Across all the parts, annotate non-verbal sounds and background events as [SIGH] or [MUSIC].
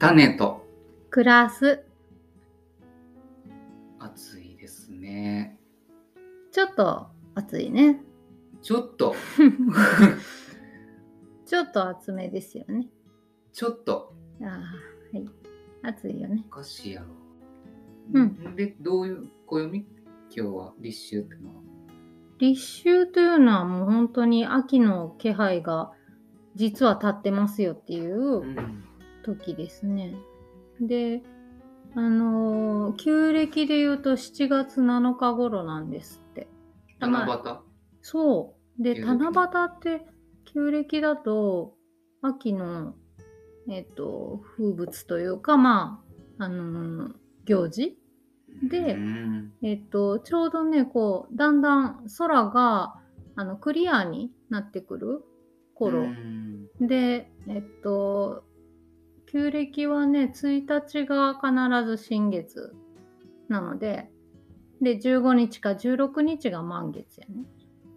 種と暮らす。暑いですね。ちょっと暑いね。ちょっと、[LAUGHS] ちょっと暑めですよね。ちょっと、ああ、はい。暑いよね。おかしいやろ。うんで、どういう暦今日は立秋ってのは。立秋というのはもう本当に秋の気配が実は立ってますよっていううん。時ですね。で、あのー旧暦で言うと7月7日頃なんですって。七夕？そう。で、七夕って旧暦だと秋の、えっと、風物というか、まあ、あのー行事？でうんえっと、ちょうどね、こう、だんだん空が、あの、クリアになってくる頃。うんで、えっと、旧暦はね、1日が必ず新月なので、で、15日か16日が満月やね。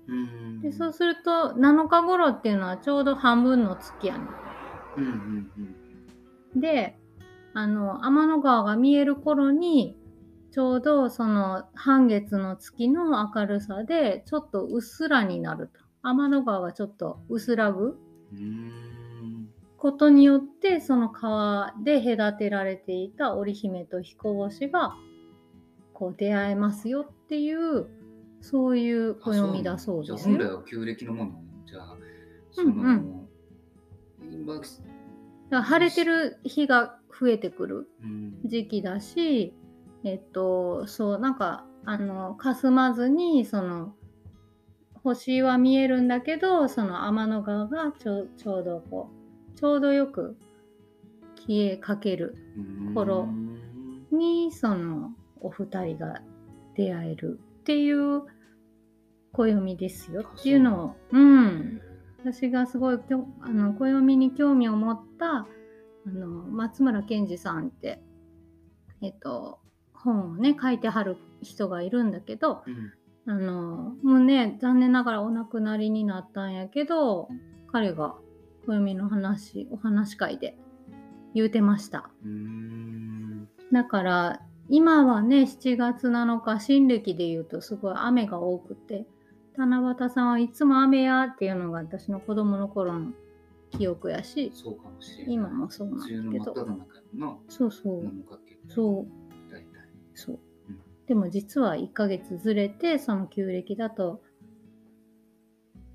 うんで、そうすると、7日頃っていうのはちょうど半分の月やね。うんうんうんで、あの、天の川が見える頃に、ちょうどその半月の月の明るさで、ちょっとうっすらになると。天の川がちょっと薄らぐうんことによって、その川で隔てられていた織姫と彦星が、こう出会えますよっていう、そういう暦だそうですじゃあ本来よ。は旧暦のものじゃあ、そうんの、うん今、だから晴れてる日が増えてくる。うん時期だし、えっと、そう、なんか、あの、霞まずに、その、星は見えるんだけど、その天の川がちょちょうどこう、ちょうどよく消えかける頃うん。に、その、お二人が出会えるっていう暦ですよ。っていうのを、うん、私がすごいあの暦に興味を持ったあの松村健二さんって、えっと、本をね書いてはる人がいるんだけどうん。あのもうね残念ながらお亡くなりになったんやけど彼が暦の話お話し会で言うてました。うん。だから今はね7月7日新暦で言うとすごい雨が多くて七夕さんはいつも雨やっていうのが私の子供の頃の記憶やしそうかもしれない。今もそうなんだけど。そうそう。7日ってそう。そう。うん。でも実は1ヶ月ずれてその旧暦だと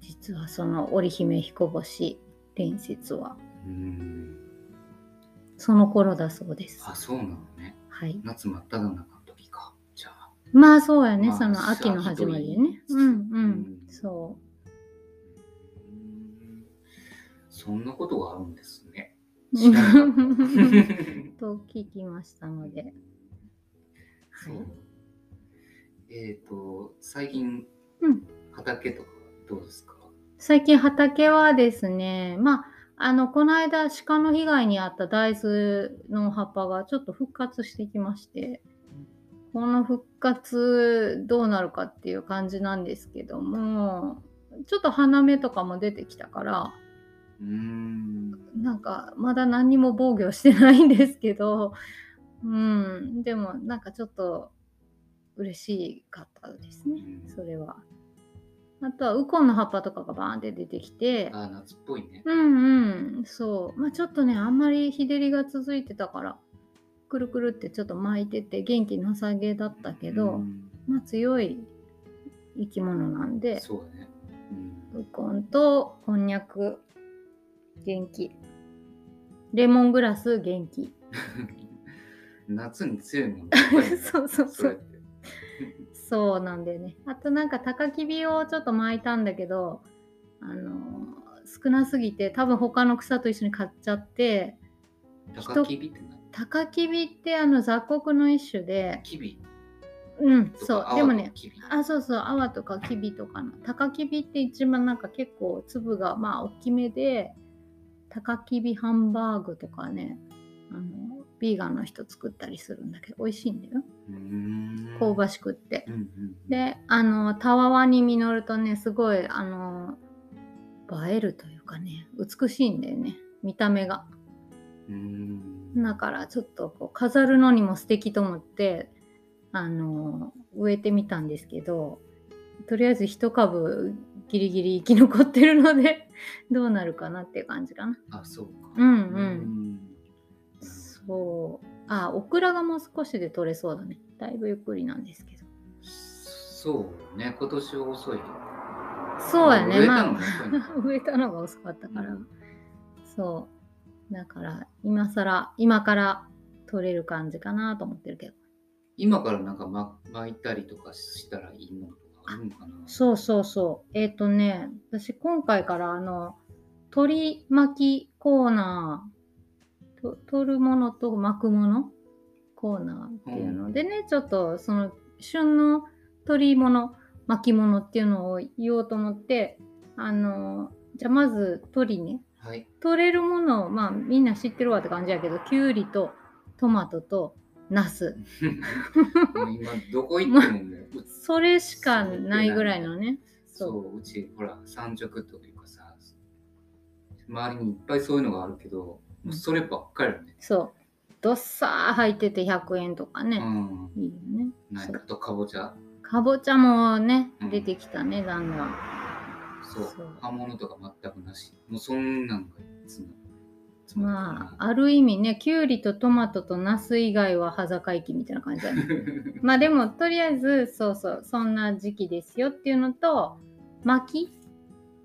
実はその織姫彦星伝説は。うん。その頃だそうです。あ、そうなのね。はい。夏真っ只中の時か。じゃあ。まあそうやね、まあその秋の始まりでね。うんうん、うん。そう。うんそんなことがあるんですね。[LAUGHS] と聞きましたので。はい。えっ、と、最近、うん。畑とかはどうですか？最近畑はですね、まあ、あの、この間鹿の被害に遭った大豆の葉っぱがちょっと復活してきまして、この復活どうなるかっていう感じなんですけども、ちょっと花芽とかも出てきたから、うーん。なんかまだ何にも防御してないんですけど、うん、でもなんかちょっと嬉しかったですねうん、それは。あとはウコンの葉っぱとかがバーンって出てきて、あ、夏っぽいね。うんうん、そう。まあちょっとね、あんまり日照りが続いてたから、くるくるってちょっと巻いてて元気なさげだったけど、うんまあ強い生き物なんで、そうだね。うんウコンとこんにゃく元気。レモングラス元気。[LAUGHS] 夏に強いもんね [LAUGHS] そうそうそうそ。そうなんだよね。あとなんか高きびをちょっと巻いたんだけど、あの少なすぎて多分他の草と一緒に買っちゃって、高きびって何？高きびってあの雑穀の一種で、きびうん、そう、泡でもね、あ、そうそう、泡とかきびとかの。高きびって一番なんか結構粒がまあ大きめで、高きびハンバーグとかね、あの、ビーガンの人作ったりするんだけど、美味しいんだよ。香ばしくって。うんうん、で、あの、たわわに実るとね、すごい、あの、映えるというかね、美しいんだよね、見た目が。うん。だからちょっとこう飾るのにも素敵と思ってあの植えてみたんですけどとりあえず一株ギリギリ生き残ってるのでどうなるかなっていう感じかな。あ、そうか。うんうん。うん。そう。あ、オクラがもう少しで取れそうだね。だいぶゆっくりなんですけど。そうね、今年は遅いよ。そうやね。まあ [LAUGHS] 植えたのが遅かったから。うんそう。だから今更今から取れる感じかなと思ってるけど。今からなんかま巻いたりとかしたらいいものとかあるのかな？そうそうそう。えっ、とね、私今回からあの、取り巻きコーナー、と取るものと巻くもの？コーナーっていうのでね、ちょっとその旬の取り物、巻き物っていうのを言おうと思って、あの、じゃあまず鳥ね、はい。取れるものを、まあみんな知ってるわって感じやけど、きゅうりとトマトとナス。[LAUGHS] 今どこ行ってももう、う [LAUGHS] それしかないぐらいのね。そう、うちほら、産直というかさ、周りにいっぱいそういうのがあるけど、もうそればっかりよね。そう。どっさー入ってて100円とかね。うん。いいよね。なんかとかぼちゃ？かぼちゃもねうん、出てきたね、だんだん。そうそう。葉物とか全くなし。もうそんなんがいつも。まあ、ある意味ね、きゅうりとトマトとナス以外は裸駅みたいな感じだね。[LAUGHS] まあでも、とりあえず、そうそう、そんな時期ですよっていうのと、巻き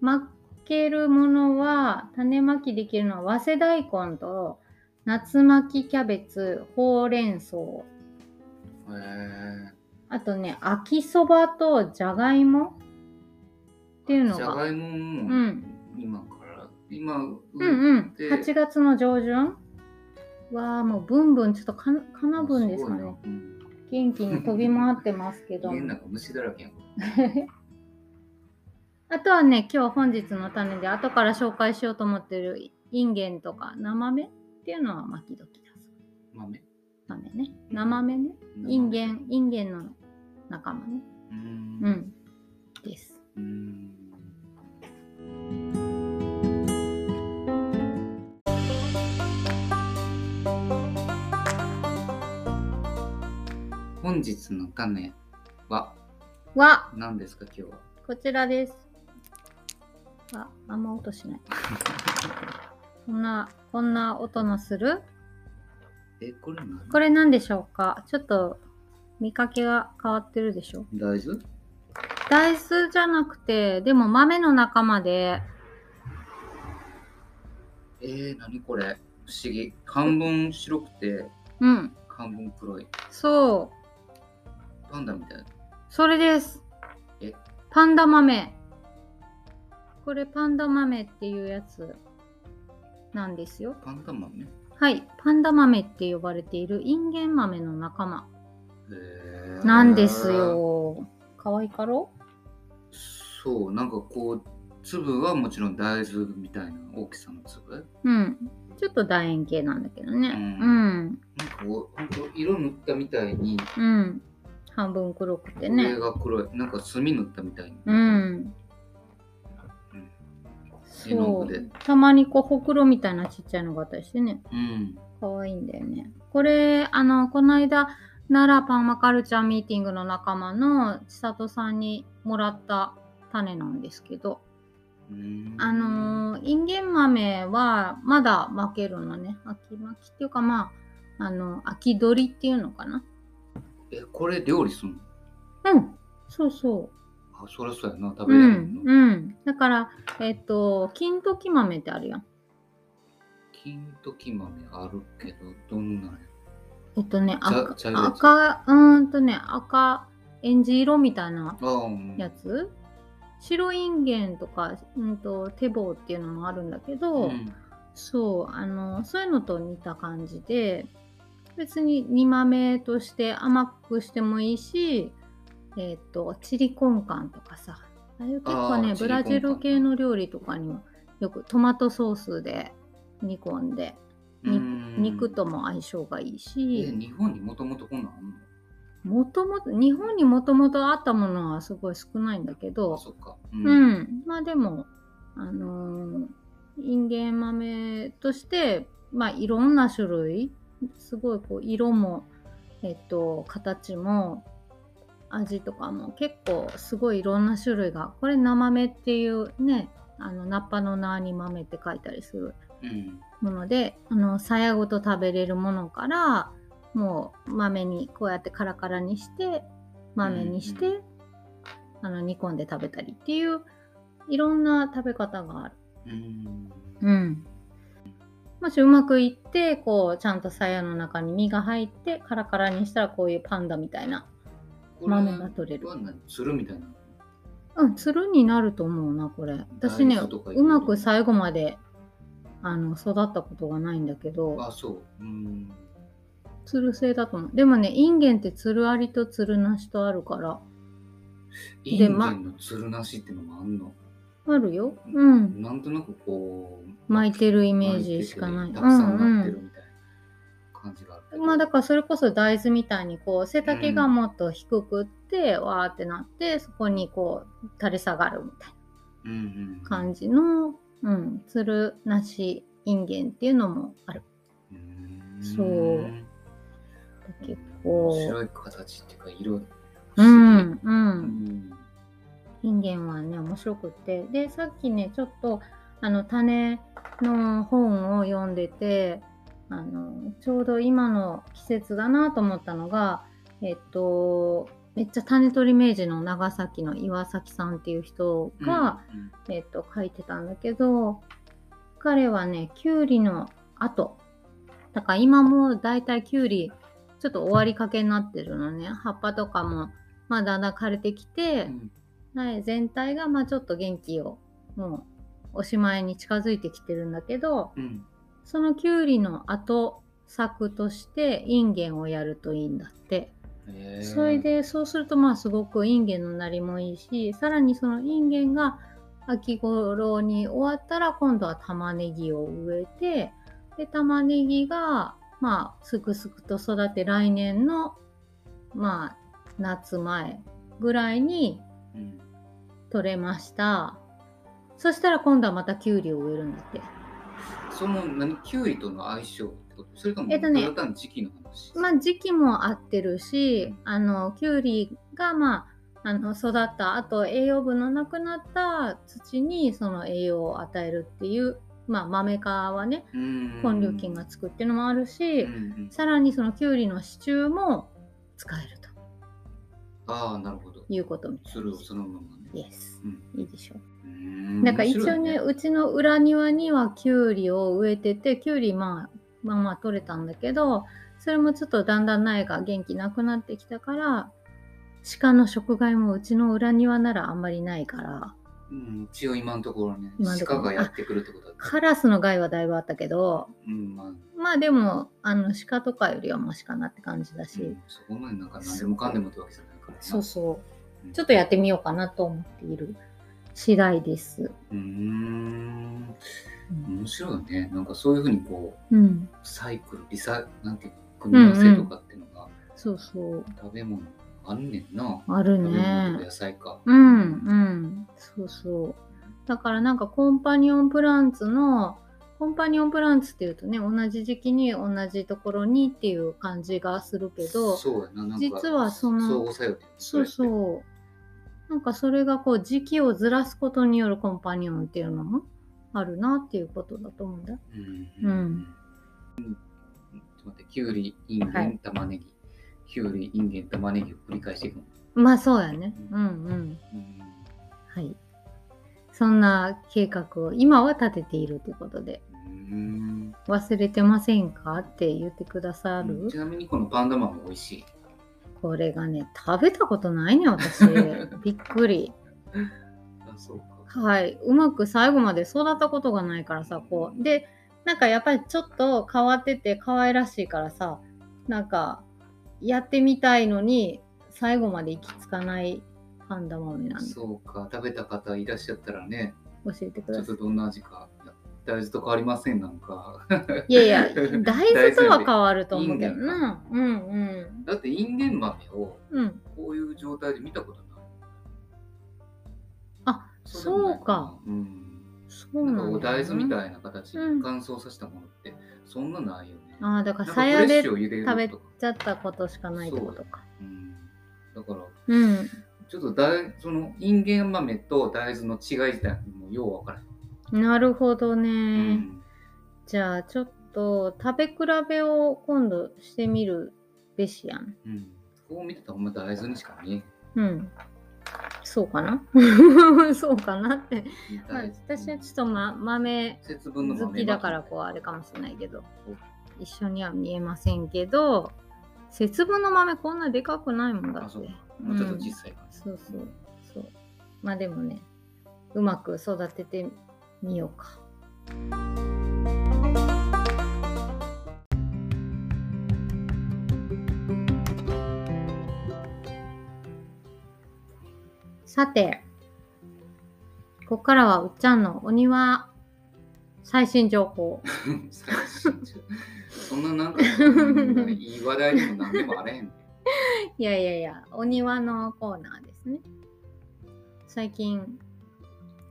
巻けるものは、種まきできるのは、早生大根と、夏巻きキャベツ、ほうれん草、へえあとね、秋そばとじゃがいもっていうのが。じゃがいもうもん。今から、今、うんうん。で8月の上旬わあ、もうブンブン、ちょっとかかなぶんですかね。うん元気に飛び回ってますけど。家の中虫だらけやん。[LAUGHS] あとはね、今日本日の種で後から紹介しようと思ってるインゲンとか生豆っていうのは巻き時だそう。豆？豆ね。生豆ね。インゲン、インゲンの仲間ね。う。う。ん。です。うーん。本日の種は？は、何ですか今日は？こちらです。あ、あんま音しない。こんな、こんな音のする？え、これ何？これ何でしょうか？ちょっと見かけが変わってるでしょ大豆大豆じゃなくて、でも豆の仲間で、えー、何これ？不思議。半分白くて、うん、半分黒い。そう、パンダみたいな。それですえ？パンダ豆。これパンダ豆っていうやつなんですよ。パンダマンね。はい、パンダ豆って呼ばれているインゲン豆の仲間なんです。よ。かわいかろ？そう、なんかこう、粒はもちろん大豆みたいな大きさの粒？うん。ちょっと楕円形なんだけどね。ううん。なんかこう、ほんと色塗ったみたいに、うん。半分黒くて上ね。が黒い。なんか墨塗ったみたいに。うん。絵のそう。具で。たまにこうほくろみたいなちっちゃいのがあったりしてね。うん。かわいいんだよね。これあのこの間奈良パーマカルチャーミーティングの仲間の千里さんにもらった種なんですけど。うん。あのーインゲン豆はまだ巻けるのね。秋巻きっていうかまああの秋取りっていうのかな。え、これ料理すんの？うん。そうそう。あ、そりゃそうやな。食べるん、の。うん。だから、えっと、金時豆ってあるやん。金時豆あるけど、どんなんや？えっとね、茶赤、赤、うーんとね、赤、エンジ色みたいなああ、うんやつ？白インゲンとか、うんと、手棒っていうのもあるんだけど、うんそう、あの、そういうのと似た感じで、別に煮豆として甘くしてもいいし、えっ、と、チリコンカンとかさ、ああいう結構ね、ブラジル系の料理とかにもよくトマトソースで煮込んで、肉とも相性がいいえ、し、日本にもともとこんなんあんの？もともと、日本にもともとあったものはすごい少ないんだけあ、ど、そっか。うん、まあでも、あのーインゲン豆としてまあいろんな種類すごいこう色もえっと形も味とかも結構すごいいろんな種類がこれ生豆っていうねあのナッパの名に豆って書いたりするうんものであのさやごと食べれるものからもう豆にこうやってカラカラにして豆にして、うんあの煮込んで食べたりっていういろんな食べ方がある。うんうん。もしうまくいってこうちゃんとさやの中に実が入ってカラカラにしたらこういうパンダみたいなこれ豆が取れる。は何つるみたいなうんつるになると思うなこれ。私ね大豆とかいううまく最後まであの育ったことがないんだけど。あそう。うん。つる製だと思う。でもねインゲンってつるありとつるなしとあるから。インゲンのつるなしってのもあんの？あるよ。うん。なんとなくこう巻いてるイメージしかない。巻ててたくさんなってうんるみまあだからそれこそ大豆みたいにこう背丈がもっと低くって、わーってなってそこにこう垂れ下がるみたいなうんうん感じの、うん、つるなしインゲンっていうのもある。うんそう結構面白い形っていうか色うん、う。議うんんインゲンはね、面白くって。で、さっきね、ちょっと、あの、種の本を読んでて、あの、ちょうど今の季節だなと思ったのが、えっと、めっちゃ種取り明治の長崎の岩崎さんっていう人が、えっと、書いてたんだけど、彼はね、きゅうりの後、だから今もうだいたいきゅうり、ちょっと終わりかけになってるのね。葉っぱとかも、まあだんだん枯れてきて、うん。はい、全体がまあちょっと元気を、もうおしまいに近づいてきてるんだけど、うんそのきゅうりの後作としてインゲンをやるといいんだって。それでそうするとまあすごくインゲンのなりもいいしさらにそのインゲンが秋頃に終わったら今度は玉ねぎを植えてで玉ねぎがまあすくすくと育って来年のまあ夏前ぐらいにうん。取れました。そしたら今度はまたきゅうりを植えるんだってその何キュウリとの相性ってこと？それともえっとねただ時期の話？まあ時期も合ってるし、あの、きゅうりがまあ、あの育った後栄養分のなくなった土にその栄養を与えるっていう、まあ豆皮はね、うん。根粒菌がつくっていうのもあるし、さらにそのきゅうりの支柱も使えるとああなるほど。いうことみたいそれをそのままね。イエス。うん。いいでしょう。うん。なんか一応面ね、白いうちの裏庭にはきゅうりを植えてて、きゅうりまあ、まあまあ取れたんだけど、それもちょっとだんだん苗が元気なくなってきたから、鹿の食害もうちの裏庭ならあんまりないから、うん、一応今のところね鹿がやってくるってことだカラスの害はだいぶあったけど、うんまあ。まあでも、あの鹿とかよりはマシかなって感じだし、うんそこまでなんか何でもかんでもってわけじゃないからな。そうそう。う。ん。ちょっとやってみようかなと思っている。次第です。うーん。うん。面白いね。なんかそういうふうにこううん、サイクルリサなんていうの組み合わせとかっていうのがそうそう。食べ物あんねんな、あるね。と。野菜か。うんうん。そうそう。だからなんかコンパニオンプランツのコンパニオンプランツっていうとね同じ時期に同じところにっていう感じがするけどそうやななんか実はそのそううそう。なんかそれがこう時期をずらすことによるコンパニオンっていうのもあるなっていうことだと思うんだううんうん。ちょっと待ってきゅうりインゲンはい玉ねぎ。きゅうりインゲン玉ねぎを繰り返していくの。まあそうやね。うんうん。うん。はいそんな計画を今は立てているということでうん忘れてませんかって言ってくださる、ちなみにこのパンダマンも美味しいこれがね、食べたことないね、私。[LAUGHS] びっくり。はい。うまく最後まで育ったことがないからさ、こう。で、なんかやっぱりちょっと変わってて可愛らしいからさ、なんか、やってみたいのに、最後まで行き着かないパンダ豆なんで、そうか食べた方いらっしゃったらね教えてください。ちょっとどんな味か大豆と変わりませんなんかいやいや、[LAUGHS] 大豆とは変わると思うけどな。うんうん。だってインゲン豆をうん。こういう状態で見たことないあ、でもないそうか。うんそうななんんだかお大豆みい。たいな形うんに乾燥させたものってそんなないよね。ああ、だからなんかフレッさやでシュを茹でる食べとか。ちゃったことしかないってことか。うん、だから、うん。ちょっと大そのインゲン豆と大豆の違い自体もようわからへん。なるほどね。うんじゃあちょっと食べ比べを今度してみるべしやん。うん。こう見てたらほんま大豆にしか見えん。うん。そうかな？[LAUGHS] そうかなって。まあ、私はちょっと、ま、豆節分の豆好きだからこうあれかもしれないけど、一緒には見えませんけど、節分の豆こんなでかくないもんだって。もうちょっと小さい感じ。そうそうそう。まあでもね、うまく育ててみようか。さて、ここからはうっちゃんのお庭最新情報。[LAUGHS] そんななんか、いい話題にも何でもあれへんね。[LAUGHS] いやいやいや、お庭のコーナーですね。最近、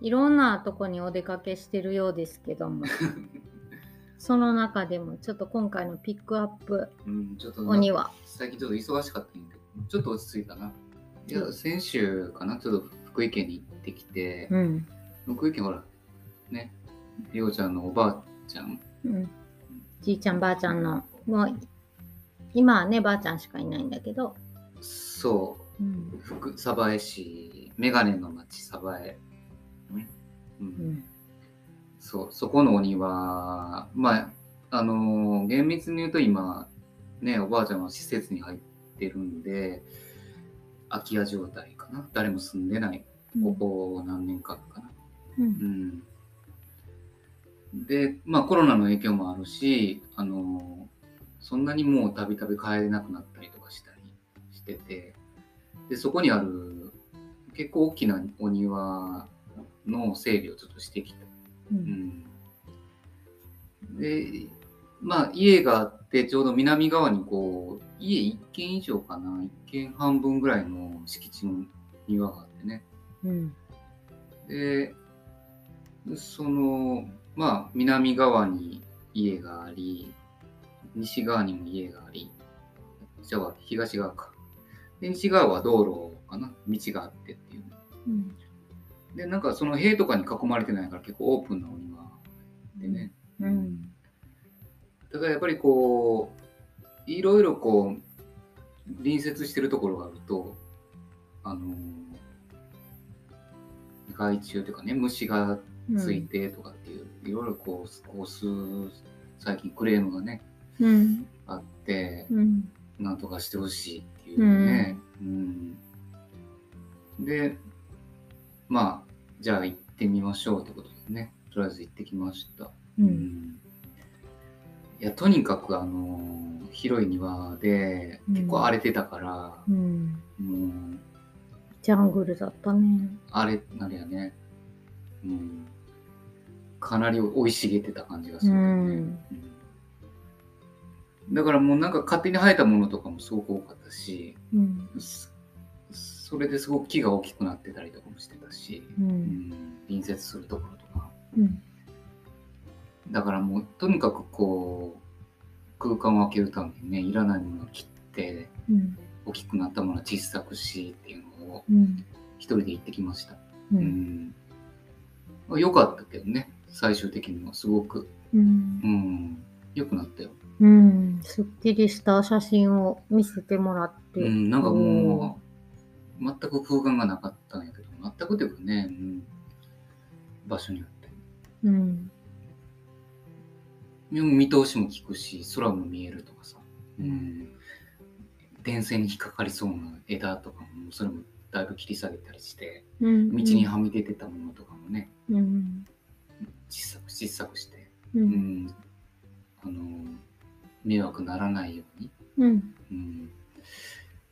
いろんなとこにお出かけしてるようですけども、[LAUGHS] その中でもちょっと今回のピックアップうん、ちょっとお庭。最近ちょっと忙しかったんやけど、ちょっと落ち着いたな。いや、先週かな、ちょっと福井県に行ってきて、うん。福井県ほら、ね、りょうちゃんのおばあちゃん、うん。じいちゃんばあちゃんの、もう、今はね、ばあちゃんしかいないんだけど、そう。ん。う、福鯖江市、メガネの町鯖江、ね。う、うん。ん。そう、そこのお庭、まあ、あのー厳密に言うと今、ね、おばあちゃんは施設に入ってるんで、空き家状態かな。誰も住んでない、ここ何年かかな。うん。うん。で、まあコロナの影響もあるし、あのーそんなにもうたびたび帰れなくなったりとかしたりしてて、で、そこにある結構大きなお庭の整備をちょっとしてきた。ううんん。で、まあ家があって、ちょうど南側にこう、家1軒以上かな、1軒半分ぐらいの敷地の庭があってね。うん。で、その、まあ、南側に家があり、西側にも家があり、じゃあ東側か。で、西側は道路かな、道があってっていう。うん。で、なんかその塀とかに囲まれてないから結構オープンなお庭でね。うん。だからやっぱりこう、いろいろこう、隣接してるところがあると、あの害虫というかね、虫がついてとかっていう、いろいろこう、こう数、最近クレームがね、うん。あって、うん。なんとかしてほしいっていうね。うん。で、まあ、じゃあ行ってみましょうってことでね、とりあえず行ってきました。う。うんんいや、とにかくあの広い庭で結構荒れてたから、うん。もう、ジャングルだったね。あれ、なれやね。うん。かなり生い茂ってた感じがするね。うんうんだからもうなんか勝手に生えたものとかもすごく多かったし、うん。そそれですごく木が大きくなってたりとかもしてたし、う。うんん、隣接するところとか。うん。だからもうとにかくこう、空間を空けるためにね、いらないものを切って、うん。大きくなったものは小さくしっていうのをうん。一人で行ってきました。う。うん良かったけどね、最終的にはすごく。うんう。ん。良くなったよ。うん。すっきりした写真を見せてもらって。うん、なんかもう、全く空間がなかったんやけど、全くというかね、うん、場所によって。うん。見通しも効くし、空も見えるとかさ、うん、電線に引っかかりそうな枝とかも、それもだいぶ切り下げたりして、うん。道にはみ出てたものとかもね、うん。小さく小さくして、う。うんん、あの、迷惑ならないように。うん。うん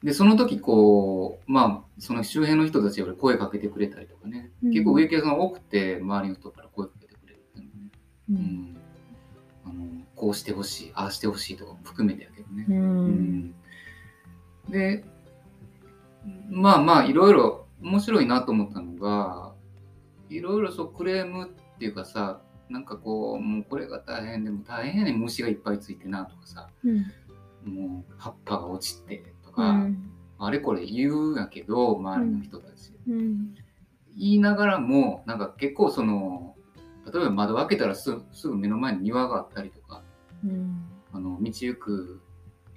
で、その時こう、まあ、その周辺の人たちより声かけてくれたりとかね、うん結構植木屋さん多くて、周りの人から声かけてくれるっていうのね、う。うんん、あのこうしてほしい、ああしてほしいとかも含めてやけどね。う。うんんで、まあまあ、いろいろ面白いなと思ったのが、いろいろそうクレームっていうかさ、なんかこうもうこれが大変でも大変やねん虫がいっぱいついてなとかさうん。もう葉っぱが落ちてとうか、ん。あれこれ言うんやけど周りの人たち、うん。言いながらもなんか結構その例えば窓開けたらすすぐ目の前に庭があったりとかうん。あの道行く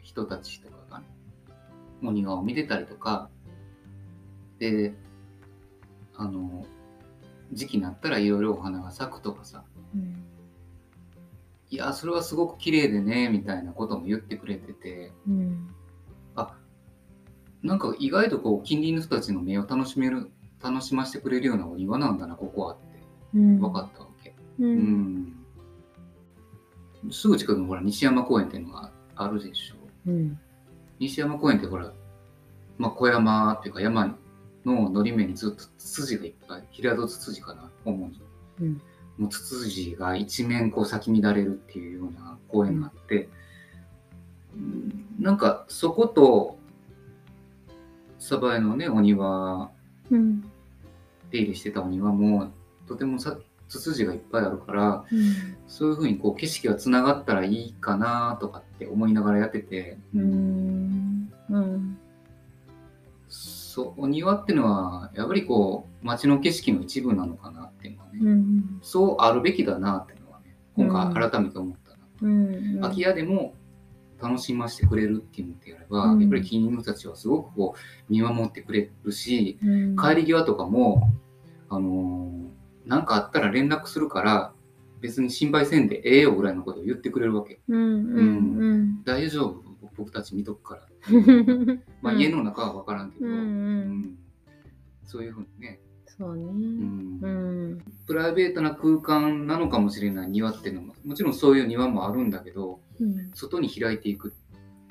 人たちとかがねお庭を見てたりとか。であの時期になったらいろいろお花が咲くとかさ。うん。いやそれはすごく綺麗でねみたいなことも言ってくれてて。うん。あなんか意外とこう近隣の人たちの目を楽しめる楽しませてくれるようなお庭なんだなここはって。うん。分かったわけ、ううん。んすぐ近くにほら西山公園っていうのがあるでしょ。うん。西山公園ってほら、まあ、小山っていうか山ののり面にずっとツツジがいっぱい平戸ツツジかな主に、うん。もうツツジが一面こう咲き乱れるっていうような公園があって、うん。なんかそこと鯖江のねお庭うん。出入りしてたお庭もとてもさツツジがいっぱいあるからうん。そういうふうにこう景色がつながったらいいかなとかって思いながらやってて、うん。うんそうお庭っていうのはやっぱりこう街の景色の一部なのかなっていうのはね、うんそうあるべきだなっていうのはね今回改めて思ったな、うん空き家でも楽しませてくれるっていうのであれば、うん。やっぱり近隣の人たちはすごくこう見守ってくれるしうん。帰り際とかもあのーなんかあったら連絡するから別に心配せんでええよぐらいのことを言ってくれるわけ。うん。うん。大丈夫？僕たち見とくからうん [LAUGHS] まあ、うん家の中は分からんけど、うんうん。うん。そういうふうにね、そうね。うん。うん。プライベートな空間なのかもしれない庭っていうのももちろんそういう庭もあるんだけどうん。外に開いていく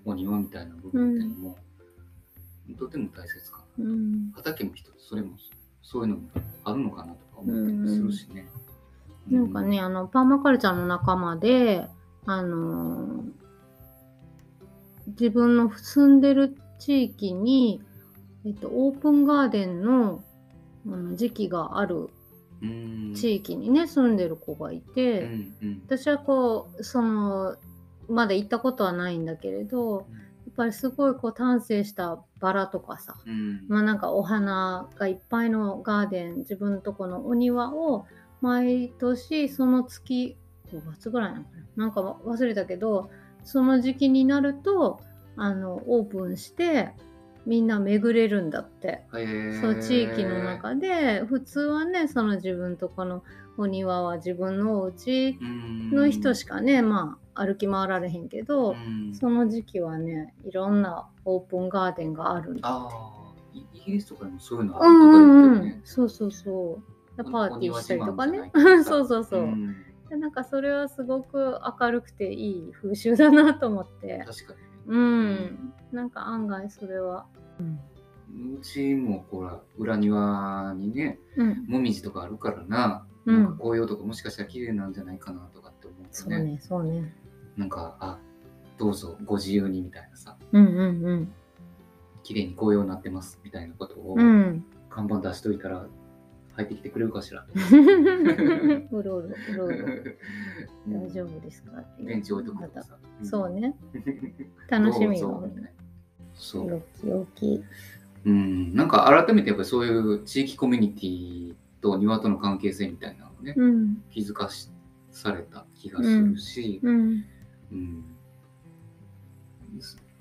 お庭みたいな部分っていうのも、とても大切かな。うん。畑も一つそれもそういうのもあるのかなとか思ったりするしね、なんかね、あの、パーマカルチャーの仲間で、あのー自分の住んでる地域に、えっと、オープンガーデンの時期があるうん。地域にね、住んでる子がいて、うんうん。私はこう、その、まだ行ったことはないんだけれど、やっぱりすごいこう丹精したバラとかさ、うん。まあなんかお花がいっぱいのガーデン自分のとこのお庭を毎年その月5月ぐらいなのかななんか忘れたけどその時期になるとあのオープンしてみんな巡れるんだって、そう地域の中で普通はねその自分とこのお庭は自分のお家の人しかね、まあ歩き回られへんけど、うん。その時期はねいろんなオープンガーデンがあるんだああイイギリスとかでもそういうのあるとかうんうんうん。そうそうそう。でパーティーしたりとかね。[LAUGHS] そうそうそう。んでなんかそれはすごく明るくていい風習だなと思って。確かにねうん。なんか案外それは。うちもほら裏庭にねうん。もみじとかあるからな,、うんなんか紅葉とかもしかしたら綺麗なんじゃないかなとかって思ってねそうね、そうね。なんかあどうぞご自由にみたいなさうんうん綺麗に紅葉になってますみたいなことをうん。うん。看板出しといたら入ってきてくれるかしら。と [LAUGHS] うろうろ、うろ。うろ。大丈夫ですかっていう。ベンチ置いとくとかさ、そうね。うん。楽しみがどうぞみたいな。そう。よきよき。うん、なんか改めてやっぱりそういう地域コミュニティと庭との関係性みたいなのをね、うん。気づかしされた気がするし、うん。うん。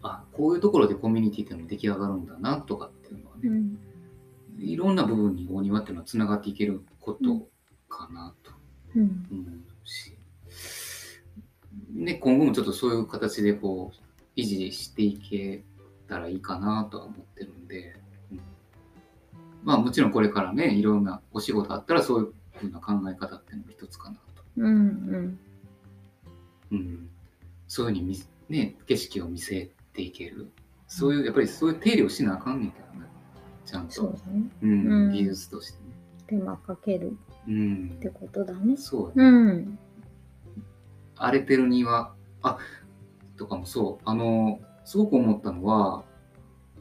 あこういうところでコミュニティっていうのも出来上がるんだなとかっていうのはね、うん。いろんな部分にお庭っていうのはつながっていけることかなとうん。思うし、ね、今後もちょっとそういう形でこう維持していけたらいいかなとは思ってるんで、うん。まあもちろんこれからねいろんなお仕事あったらそういうふうな考え方っていうのも一つかなと、うん。うん。うん、そういうふうに見ね景色を見せていける。そういうやっぱりそういう手入れをしなあかんねんけちゃんと、そうだね。うんうん技術としてね、手間かけるうんってことだね。そううん。荒れてる庭あとかもそうあのすごく思ったのは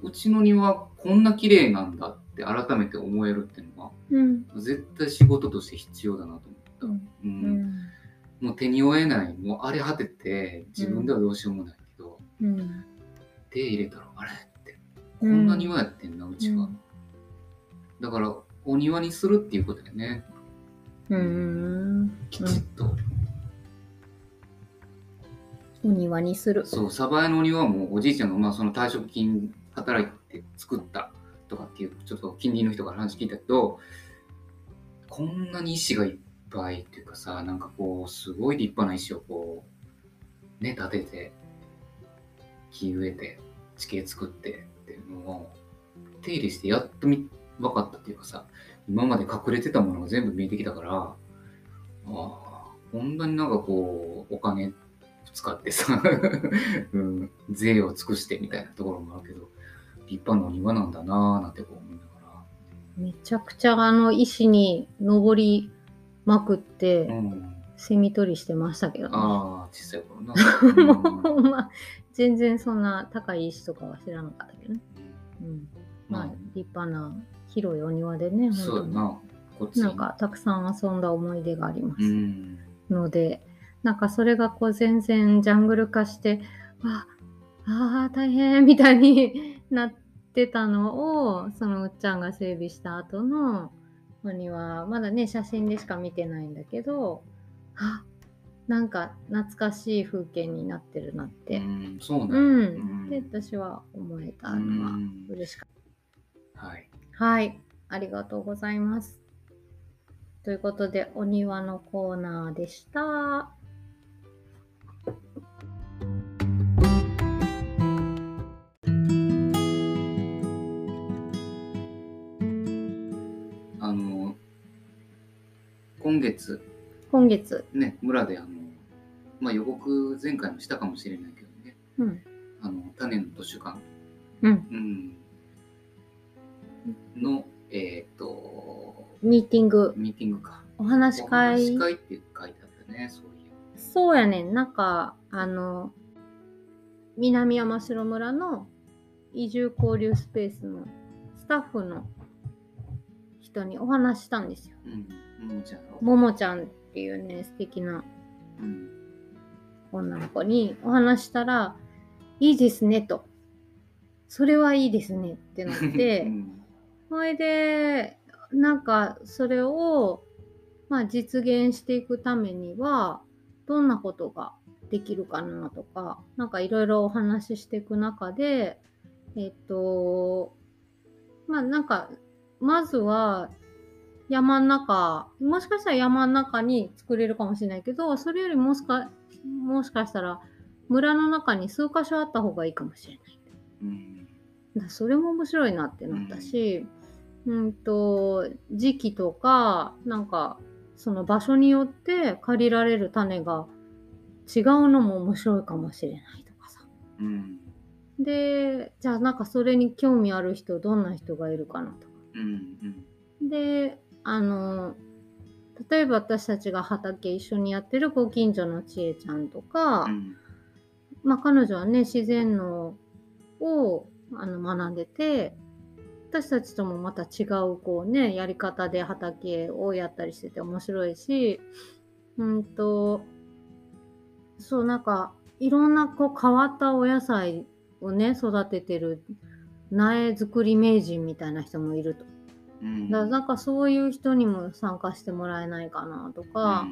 うちの庭こんな綺麗なんだって改めて思えるっていうのはうん。絶対仕事として必要だなと思った。うん。ううんん。もう手に負えないもう荒れ果てて自分ではどうしようもないけど、うん。手入れたらあれ？こんな庭やってんな、うちは、うん。だからお庭にするっていうことでね。うん。きちっと、お庭にする。そう鯖江のお庭もおじいちゃんがまあその退職金働いて作ったとかっていうちょっと近隣の人から話聞いたけどこんなに石がいっぱいっていうかさなんかこうすごい立派な石をこうね立てて木植えて地形作ってのを手入れしてやっとみ分かったっていうかさ今まで隠れてたものが全部見えてきたからああこんなになんかこうお金使ってさ、[LAUGHS] うん、税を尽くしてみたいなところもあるけど立派なお庭なんだなぁなんてこう思いながめちゃくちゃあの石に登りまくって、ら、うん、セミ取りしてましたけどね。ああ小さい頃な、も [LAUGHS] うまあ、全然そんな高い石とかは知らなかったけどね。うん。まあ、立派な広いお庭でね、うん、そうななんかたくさん遊んだ思い出があります。うん。ので、なんかそれがこう全然ジャングル化して、ああー大変みたいになってたのを、そのうっちゃんが整備した後のお庭、まだね、写真でしか見てないんだけど、あなんか懐かしい風景になってるなって。うん、そうなんうだ、ん。で、私は思えたうのはん嬉しかった。はいはい、ありがとうございます。ということで、お庭のコーナーでした。あの今月今月、ね村であのまあ予告前回もしたかもしれないけどね。うん、あの種の図書館、うん、うん、のえっ、とミーティング、ミーティングか。お話お会。会って書いてあったねそういう。そうやねん、なんか、あの、南山城村の移住交流スペースのスタッフの人にお話ししたんですよ。うん。ももちゃんの。ももちゃんっていうね、素敵な。うん女の子にお話したら、いいですねと。それはいいですねってなっうて、んそれで、なんかそれを、まあ、実現していくためには、どんなことができるかなとか、なんかいろいろお話ししていく中で、えっと、まあなんか、まずは山の中、もしかしたら山の中に作れるかもしれないけど、それよりもしか、もしかしたら村の中に数箇所あった方がいいかもしれない。うん。だそれも面白いなってなったし、うん、と時期とかなんかその場所によって借りられる種が違うのも面白いかもしれないとかさ。うん。でじゃあなんかそれに興味ある人どんな人がいるかなとか。うんうん。であの例えば私たちが畑一緒にやってるご近所のちえちゃんとか、うんまあ、彼女はね自然農をあの学んでて私たちともまた違うこうねやり方で畑をやったりしてて面白いしうんとそうなんかいろんなこう変わったお野菜をね育ててる苗作り名人みたいな人もいると。うん。だなんかそういう人にも参加してもらえないかなとか。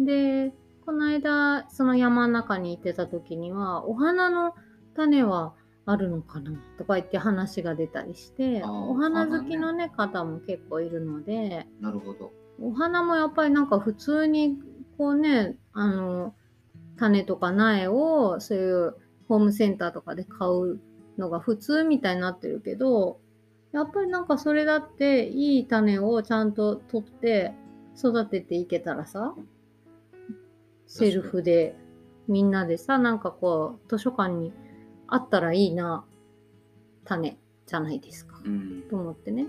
で、この間、その山の中に行ってた時には、お花の種はあるのかなとか言って話が出たりして、お花好きのね、方も結構いるので、うんなるほど。お花もやっぱりなんか普通に、こうね、あの、種とか苗を、そういうホームセンターとかで買うのが普通みたいになってるけど、やっぱりなんかそれだっていい種をちゃんと取って育てていけたらさ、セルフでみんなでさ、なんかこう図書館にあったらいいな、種じゃないですか。うんと思ってね。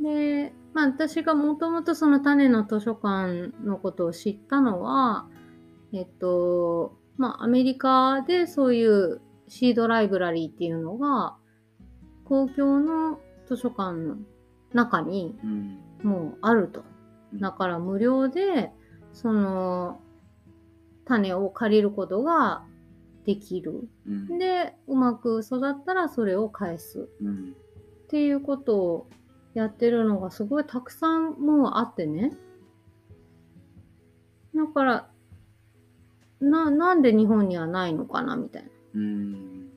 で、まあ私がもともとその種の図書館のことを知ったのは、えっと、まあアメリカでそういうシードライブラリーっていうのが、公共の図書館の中にうんもうあると。だから無料で、その、種を借りることができる。うんで、うまく育ったらそれを返す。うんっていうことをやってるのがすごいたくさんもうあってね。だから、な、なんで日本にはないのかなみたいな。うん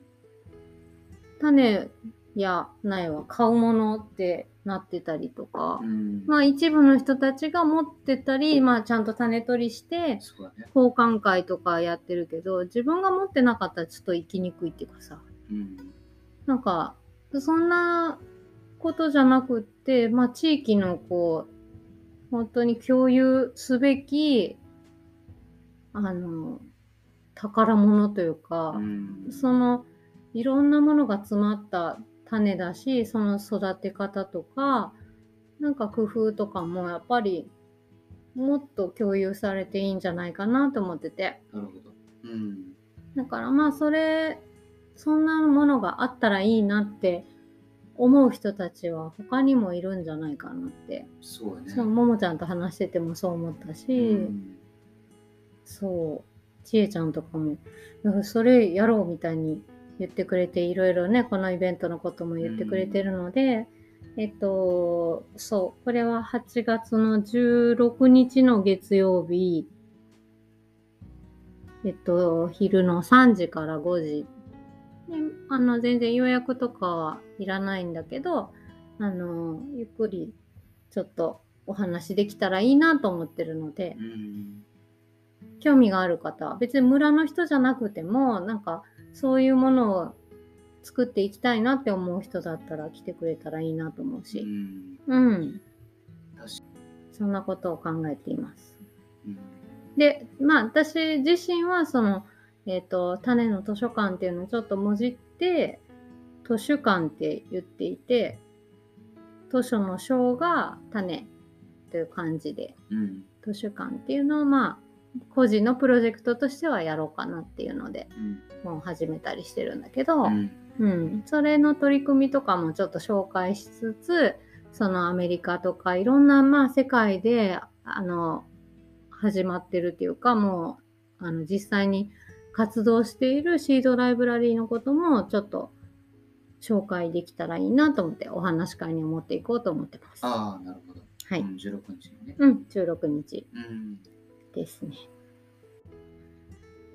種や苗は買うものってなってたりとか、うん。まあ一部の人たちが持ってたり、まあちゃんと種取りして、交換会とかやってるけど、自分が持ってなかったらちょっと生きにくいっていうかさ、うん。なんか、そんなことじゃなくって、まあ地域のこう、本当に共有すべき、あの、宝物というか、うん。そのいろんなものが詰まった種だしその育て方とかなんか工夫とかもやっぱりもっと共有されていいんじゃないかなと思ってて。なるほど。うん。だからまあそれそんなものがあったらいいなって思う人たちは他にもいるんじゃないかなって、そうだね。そうももちゃんと話しててもそう思ったし、うん。そう、ちえちゃんとかも、それやろうみたいに言ってくれて、いろいろね、このイベントのことも言ってくれてるので、えっと、そう、これは8月の16日の月曜日、えっと、昼の3時から5時。であの、全然予約とかはいらないんだけど、あの、ゆっくりちょっとお話できたらいいなと思ってるので、うん興味がある方は別に村の人じゃなくてもなんかそういうものを作っていきたいなって思う人だったら来てくれたらいいなと思ううし。んうん。確かそんなことを考えています。うんでまあ私自身はそのえっ、と種の図書館っていうのをちょっともじって図書館って言っていて図書の章が種という感じでうん。図書館っていうのをまあ個人のプロジェクトとしてはやろうかなっていうので。うんもう始めたりしてるんだけど、ううんんそれの取り組みとかもちょっと紹介しつつそのアメリカとかいろんなまあ世界であの始まってるっていうかもうあの実際に活動しているシードライブラリーのこともちょっと紹介できたらいいなと思ってお話し会に持っていこうと思ってます。ああなるほどはい。うん16日にねうん、16日うんですね。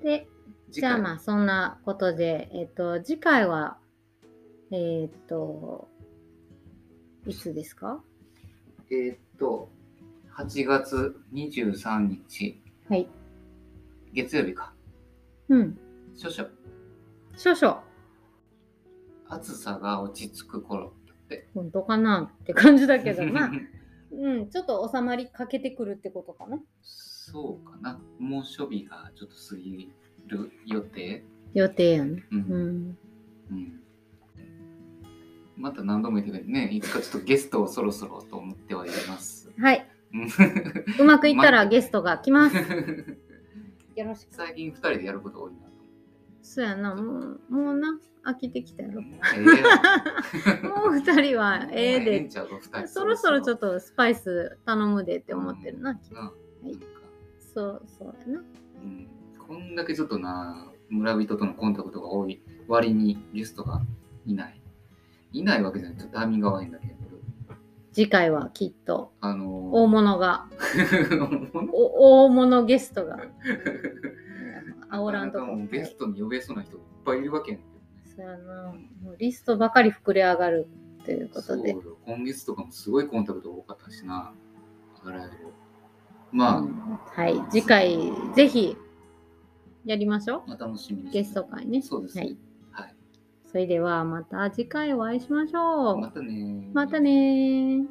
で、次じゃあまあそんなことで、えっ、と、次回は、えっ、と、いつですか？えーっと8月23日。はい。月曜日か。うん。少々。少々、暑さが落ち着く頃って。本当かなって感じだけど、[LAUGHS] まあ、うん、ちょっと収まりかけてくるってことかな。そうかな。猛暑日がちょっと過ぎる予定？予定やね。うんうん。うんまた何度も言ってくれねいつかちょっとゲストをそろそろと思ってはいますはい。[LAUGHS] うまくいったらゲストが来ます。[LAUGHS] よろしく。最近2人でやること多いなと思ってそうやな、もう、もうな、飽きてきたやろ。ももうええやん [LAUGHS] う二人はええでそろそろちょっととスパイス頼むでって思ってるな。ななんかそう、そうやな。うんこんだけちょっとな村人とのコンタクトが多い割にゲストがいない。いないわけじゃない。ちょっとタイミングが悪いんだけど。次回はきっとあの大物が、ー [LAUGHS] お大物ゲストが、煽らんとこ。ゲストに呼べそうな人いっぱいいるわけやん。けそうやな。もうリストばかり膨れ上がるということで。よ。今月とかもすごいコンタクト多かったしな。あらゆる。まあ、うん。はい。次回、ぜひ、やりましょう。まあ、楽しみです、ゲスト会ね。そうですね。はい。それではまた次回お会いしましょう。またねまたね